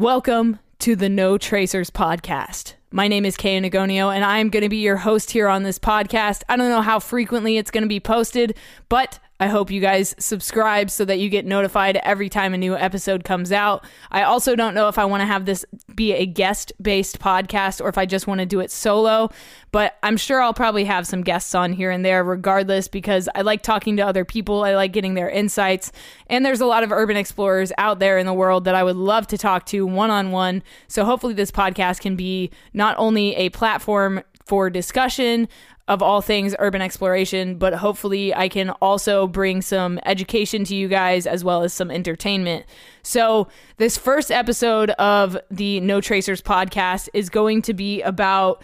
Welcome to the No Tracers podcast. My name is Kay Nagonio, and I'm going to be your host here on this podcast. I don't know how frequently it's going to be posted, but I hope you guys subscribe so that you get notified every time a new episode comes out. I also don't know if I want to have this be a guest based podcast or if I just want to do it solo, but I'm sure I'll probably have some guests on here and there regardless because I like talking to other people. I like getting their insights. And there's a lot of urban explorers out there in the world that I would love to talk to one on one. So hopefully, this podcast can be not only a platform for discussion, of all things urban exploration, but hopefully I can also bring some education to you guys as well as some entertainment. So, this first episode of the No Tracers podcast is going to be about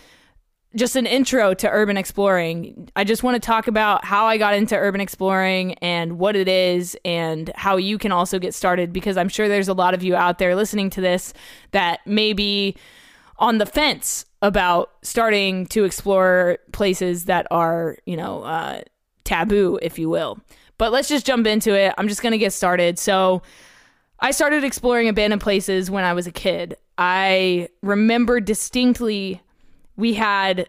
just an intro to urban exploring. I just want to talk about how I got into urban exploring and what it is and how you can also get started because I'm sure there's a lot of you out there listening to this that may be on the fence about starting to explore places that are, you know, uh, taboo, if you will. But let's just jump into it. I'm just going to get started. So, I started exploring abandoned places when I was a kid. I remember distinctly we had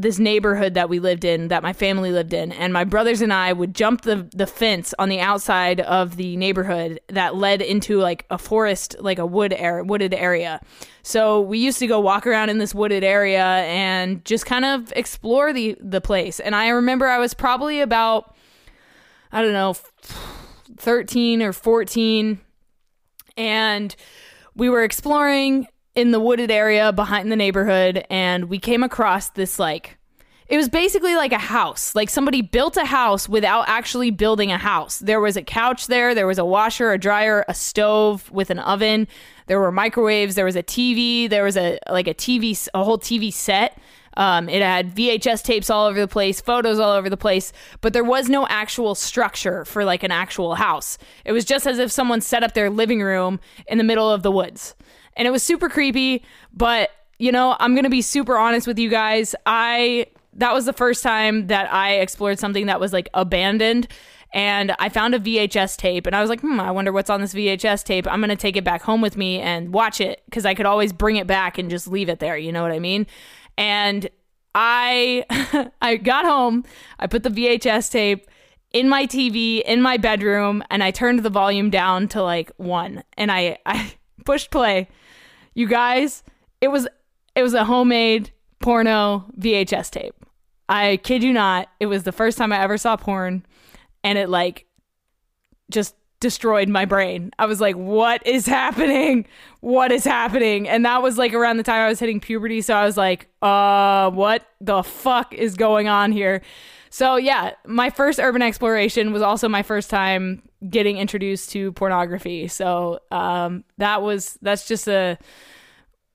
this neighborhood that we lived in that my family lived in and my brothers and I would jump the the fence on the outside of the neighborhood that led into like a forest like a wood area wooded area. So we used to go walk around in this wooded area and just kind of explore the the place. And I remember I was probably about I don't know 13 or 14 and we were exploring in the wooded area behind the neighborhood and we came across this like it was basically like a house. Like somebody built a house without actually building a house. There was a couch there, there was a washer, a dryer, a stove with an oven, there were microwaves, there was a TV, there was a like a TV a whole TV set. Um, it had VHS tapes all over the place, photos all over the place, but there was no actual structure for like an actual house. It was just as if someone set up their living room in the middle of the woods and it was super creepy. But you know, I'm gonna be super honest with you guys. I that was the first time that I explored something that was like abandoned. And I found a VHS tape, and I was like, hmm, I wonder what's on this VHS tape. I'm gonna take it back home with me and watch it because I could always bring it back and just leave it there. You know what I mean? And I I got home, I put the VHS tape in my TV in my bedroom, and I turned the volume down to like one, and I I pushed play you guys, it was it was a homemade porno VHS tape. I kid you not, it was the first time I ever saw porn and it like just destroyed my brain. I was like, what is happening? What is happening? And that was like around the time I was hitting puberty. So I was like, uh, what the fuck is going on here? So yeah, my first urban exploration was also my first time getting introduced to pornography. So um, that was that's just a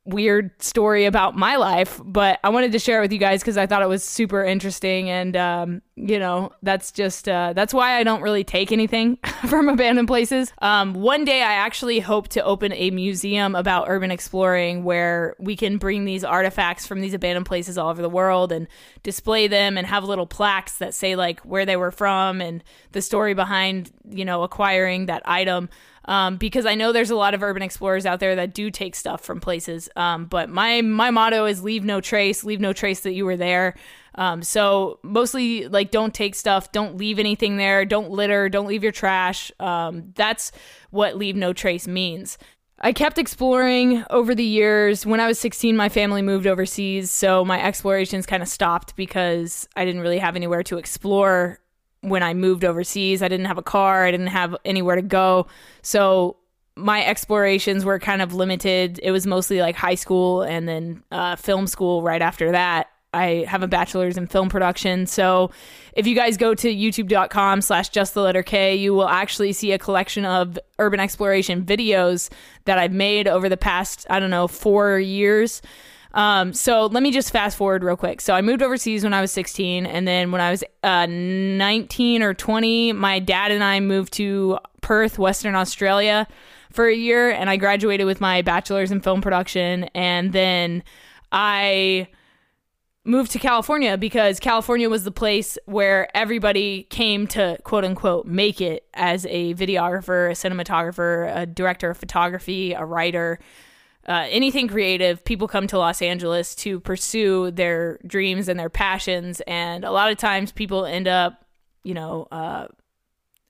weird story about my life, but I wanted to share it with you guys because I thought it was super interesting. And, um, you know, that's just, uh, that's why I don't really take anything from abandoned places. Um, one day I actually hope to open a museum about urban exploring where we can bring these artifacts from these abandoned places all over the world and display them and have little plaques that say like where they were from and the story behind, you know, acquiring that item um, because I know there's a lot of urban explorers out there that do take stuff from places. Um, but my my motto is leave no trace, leave no trace that you were there. Um, so mostly like don't take stuff, don't leave anything there, don't litter, don't leave your trash. Um, that's what leave no trace means. I kept exploring over the years. When I was 16, my family moved overseas, so my explorations kind of stopped because I didn't really have anywhere to explore when I moved overseas. I didn't have a car, I didn't have anywhere to go. So my explorations were kind of limited. It was mostly like high school and then uh, film school right after that. I have a bachelor's in film production. So if you guys go to youtube.com slash just the letter K, you will actually see a collection of urban exploration videos that I've made over the past, I don't know, four years. Um, so let me just fast forward real quick. So I moved overseas when I was 16, and then when I was uh, 19 or 20, my dad and I moved to Perth, Western Australia, for a year, and I graduated with my bachelor's in film production, and then I moved to California because California was the place where everybody came to quote unquote make it as a videographer, a cinematographer, a director of photography, a writer, uh, anything creative, people come to Los Angeles to pursue their dreams and their passions. And a lot of times people end up, you know, uh,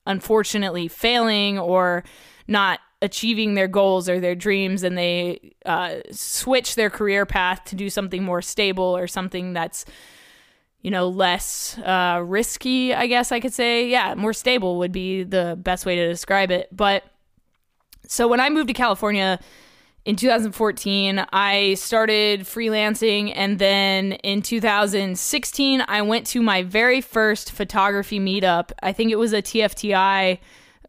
unfortunately failing or not achieving their goals or their dreams. And they uh, switch their career path to do something more stable or something that's you know less uh, risky i guess i could say. Yeah more stable would be the best way to describe it. But so when i moved to california in 2014, I started freelancing. And then in 2016, I went to my very first photography meetup. I think it was a TFTI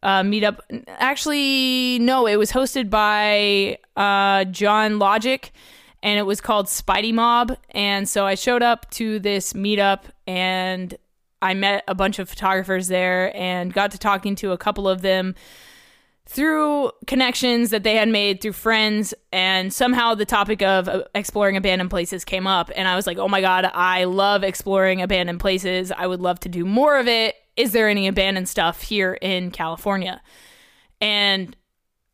uh, meetup. Actually, no, it was hosted by uh, John Logic and it was called Spidey Mob. And so I showed up to this meetup and I met a bunch of photographers there and got to talking to a couple of them through connections that they had made through friends and somehow the topic of uh, exploring abandoned places came up and i was like oh my god i love exploring abandoned places. I would love to do more of it. Is there any abandoned stuff here in california? And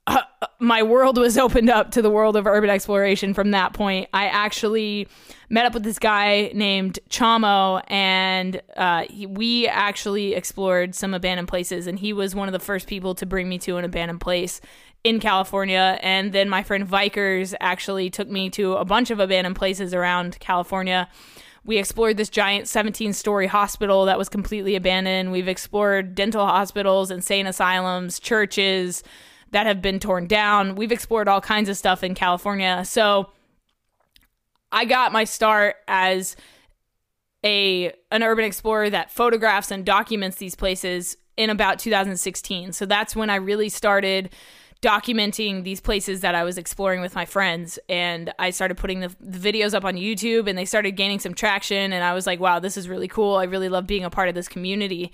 uh, my world was opened up to the world of urban exploration from that point. I actually met up with this guy named Chamo, and uh, he, we actually explored some abandoned places. And he was one of the first people to bring me to an abandoned place in California. And then my friend Vikers actually took me to a bunch of abandoned places around California. We explored this giant 17 story hospital that was completely abandoned. We've explored dental hospitals, insane asylums, churches that have been torn down. We've explored all kinds of stuff in California. So I got my start as a an urban explorer that photographs and documents these places in about 2016. So that's when I really started documenting these places that I was exploring with my friends. And I started putting the, the, videos up on YouTube and they started gaining some traction. And I was like, wow, this is really cool. I really love being a part of this community.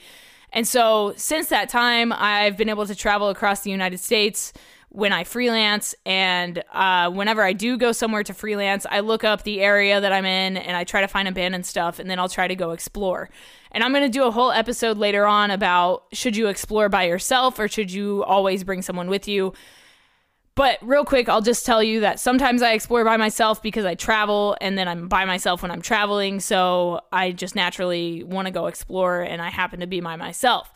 And so since that time, I've been able to travel across the United States when I freelance. And uh, whenever I do go somewhere to freelance, I look up the area that I'm in and I try to find abandoned stuff and then I'll try to go explore. And I'm going to do a whole episode later on about should you explore by yourself or should you always bring someone with you? But real quick, I'll just tell you that sometimes I explore by myself because I travel and then I'm by myself when I'm traveling. So I just naturally want to go explore and I happen to be by myself.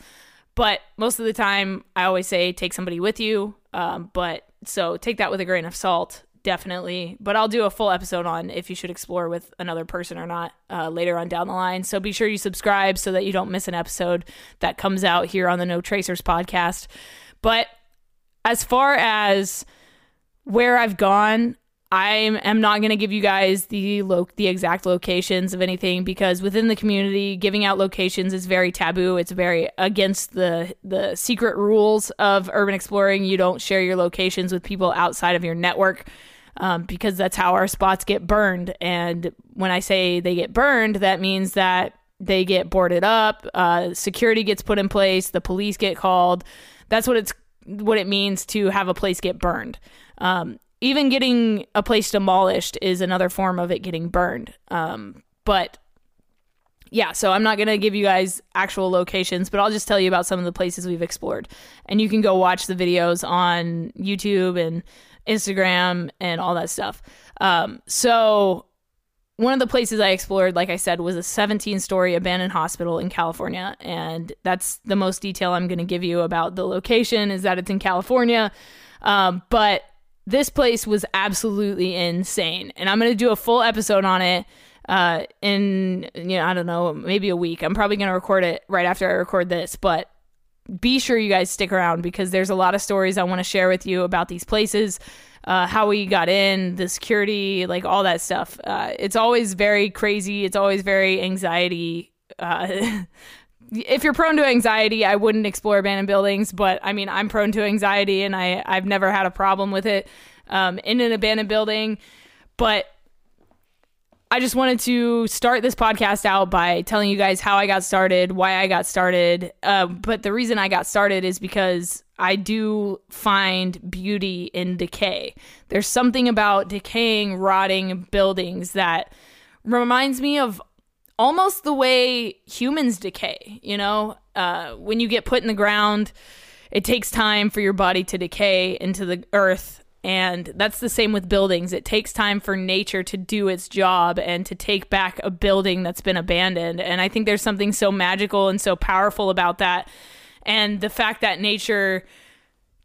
But most of the time, I always say take somebody with you. Um, but so take that with a grain of salt, definitely. But I'll do a full episode on if you should explore with another person or not uh, later on down the line. So be sure you subscribe so that you don't miss an episode that comes out here on the No Tracers podcast. But as far as where I've gone, I am not going to give you guys the lo- the exact locations of anything because within the community, giving out locations is very taboo. It's very against the the secret rules of urban exploring. You don't share your locations with people outside of your network um, because that's how our spots get burned. And when I say they get burned, that means that they get boarded up, uh, security gets put in place, the police get called. That's what it's what it means to have a place get burned. Um, even getting a place demolished is another form of it getting burned. Um, but yeah, so I'm not going to give you guys actual locations, but I'll just tell you about some of the places we've explored. And you can go watch the videos on YouTube and Instagram and all that stuff. Um, so, one of the places I explored, like I said, was a 17 story abandoned hospital in California. And that's the most detail I'm going to give you about the location is that it's in California. Um, but this place was absolutely insane. And I'm going to do a full episode on it uh, in, you know, I don't know, maybe a week. I'm probably going to record it right after I record this, but be sure you guys stick around because there's a lot of stories I want to share with you about these places, uh, how we got in, the security, like all that stuff. Uh, it's always very crazy. It's always very anxiety. Uh, if you're prone to anxiety, I wouldn't explore abandoned buildings. But I mean, I'm prone to anxiety, and I I've never had a problem with it um, in an abandoned building. But I just wanted to start this podcast out by telling you guys how I got started, why I got started. Uh, but the reason I got started is because I do find beauty in decay. There's something about decaying, rotting buildings that reminds me of almost the way humans decay. You know, uh, when you get put in the ground, it takes time for your body to decay into the earth. And that's the same with buildings. It takes time for nature to do its job and to take back a building that's been abandoned. And I think there's something so magical and so powerful about that. And the fact that nature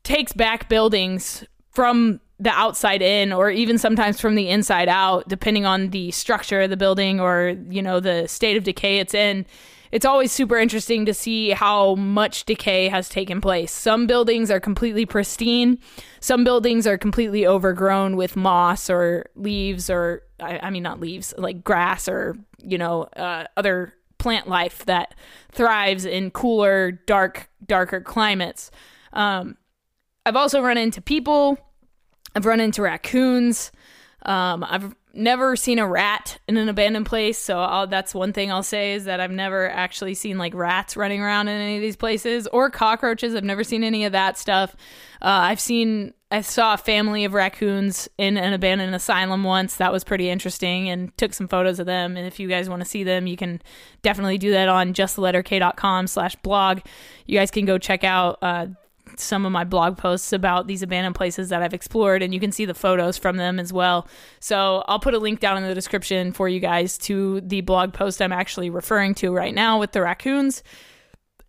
takes back buildings from the outside in or even sometimes from the inside out depending on the structure of the building or you know the state of decay it's in it's always super interesting to see how much decay has taken place. Some buildings are completely pristine. Some buildings are completely overgrown with moss or leaves, or I, I mean, not leaves, like grass or, you know, uh, other plant life that thrives in cooler, dark, darker climates. Um, I've also run into people I've run into raccoons. Um, I've never seen a rat in an abandoned place, so I'll, that's one thing I'll say is that I've never actually seen like rats running around in any of these places or cockroaches. I've never seen any of that stuff. Uh, I've seen I saw a family of raccoons in an abandoned asylum once. That was pretty interesting and took some photos of them. And if you guys want to see them, you can definitely do that on justtheletterk.com slash blog. You guys can go check out uh, some of my blog posts about these abandoned places that I've explored, and you can see the photos from them as well. So I'll put a link down in the description for you guys to the blog post I'm actually referring to right now with the raccoons.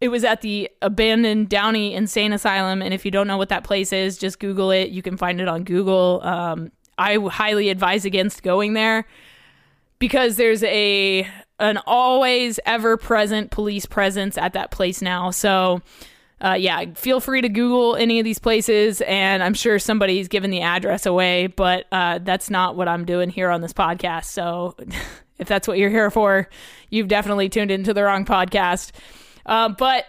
It was at the abandoned Downey Insane Asylum, and if you don't know what that place is, just Google it. You can find it on Google. Um, I highly advise against going there because there's a an always ever present police presence at that place now. So uh, yeah, feel free to Google any of these places, and I'm sure somebody's given the address away, but uh, that's not what I'm doing here on this podcast. So if that's what you're here for, you've definitely tuned into the wrong podcast. Uh, but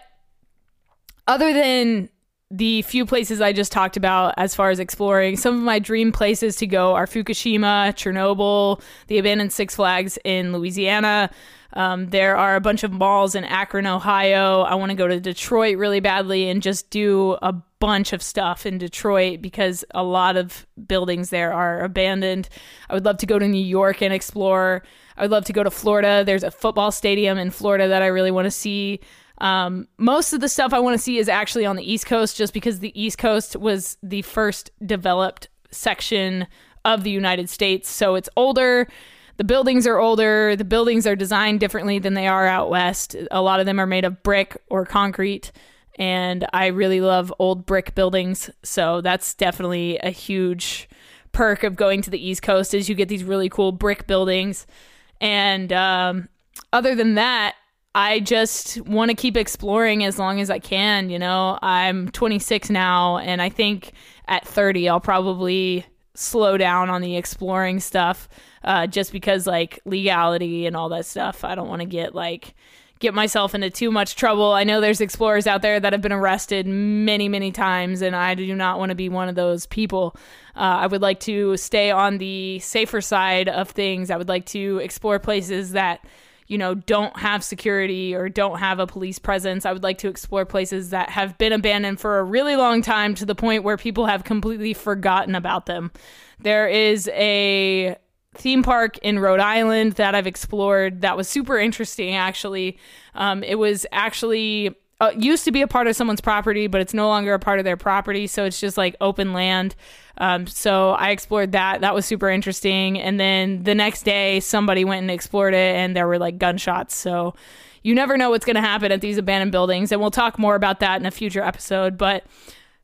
other than the few places I just talked about as far as exploring, some of my dream places to go are Fukushima, Chernobyl, the abandoned Six Flags in Louisiana. Um, there are a bunch of malls in Akron, Ohio. I want to go to Detroit really badly and just do a bunch of stuff in Detroit because a lot of buildings there are abandoned. I would love to go to New York and explore. I would love to go to Florida. There's a football stadium in Florida that I really want to see. Um, most of the stuff I want to see is actually on the East Coast, just because the East Coast was the first developed section of the United States. So it's older the buildings are older. The buildings are designed differently than they are out west. A lot of them are made of brick or concrete. And I really love old brick buildings. So that's definitely a huge perk of going to the East Coast is you get these really cool brick buildings. And um, other than that, I just want to keep exploring as long as I can. You know, I'm 26 now, and I think at 30, I'll probably slow down on the exploring stuff uh, just because like legality and all that stuff. I don't want to get like get myself into too much trouble. I know there's explorers out there that have been arrested many, many times, and I do not want to be one of those people. Uh, I would like to stay on the safer side of things. I would like to explore places that you know, don't have security or don't have a police presence. I would like to explore places that have been abandoned for a really long time to the point where people have completely forgotten about them. There is a theme park in Rhode Island that I've explored that was super interesting, actually. Um, it was actually uh, used to be a part of someone's property, but it's no longer a part of their property. So it's just like open land. Um, so I explored that. That was super interesting. And then the next day, somebody went and explored it, and there were like gunshots. So you never know what's going to happen at these abandoned buildings. And we'll talk more about that in a future episode. But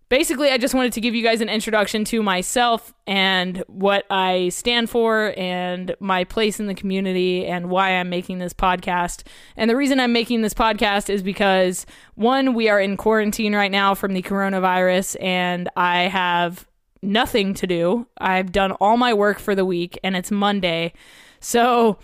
basically, I just wanted to give you guys an introduction to myself and what I stand for and my place in the community and why I'm making this podcast. And the reason I'm making this podcast is because one, we are in quarantine right now from the coronavirus, and I have nothing to do. I've done all my work for the week, and it's Monday. So,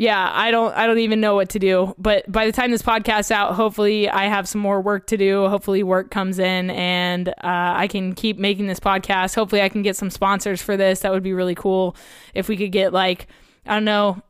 yeah, I don't I don't even know what to do. But by the time this podcast's out, hopefully I have some more work to do. Hopefully work comes in and uh, I can keep making this podcast. Hopefully I can get some sponsors for this. That would be really cool if we could get like I don't know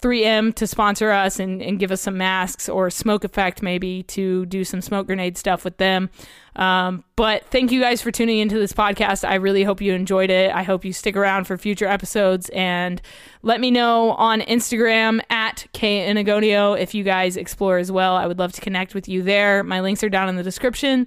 3M to sponsor us and, and give us some masks or Smoke Effect maybe to do some smoke grenade stuff with them. Um, but thank you guys for tuning into this podcast. I really hope you enjoyed it. I hope you stick around for future episodes and let me know on Instagram at K Inagonio if you guys explore as well. I would love to connect with you there. My links are down in the description.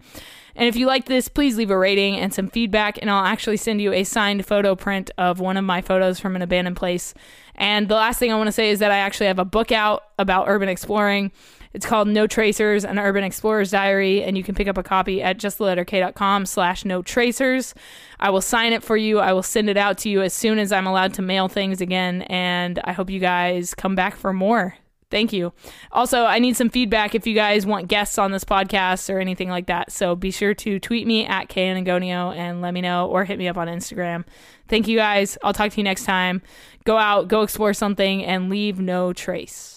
And if you like this, please leave a rating and some feedback, and I'll actually send you a signed photo print of one of my photos from an abandoned place. And the last thing I want to say is that I actually have a book out about urban exploring. It's called No Tracers, an Urban Explorer's Diary, and you can pick up a copy at justtheletterk.com slash no tracers. I will sign it for you. I will send it out to you as soon as I'm allowed to mail things again, and I hope you guys come back for more. Thank you. Also, I need some feedback if you guys want guests on this podcast or anything like that. So be sure to tweet me at K Kanagonio and let me know or hit me up on Instagram. Thank you guys. I'll talk to you next time. Go out, go explore something, and leave no trace.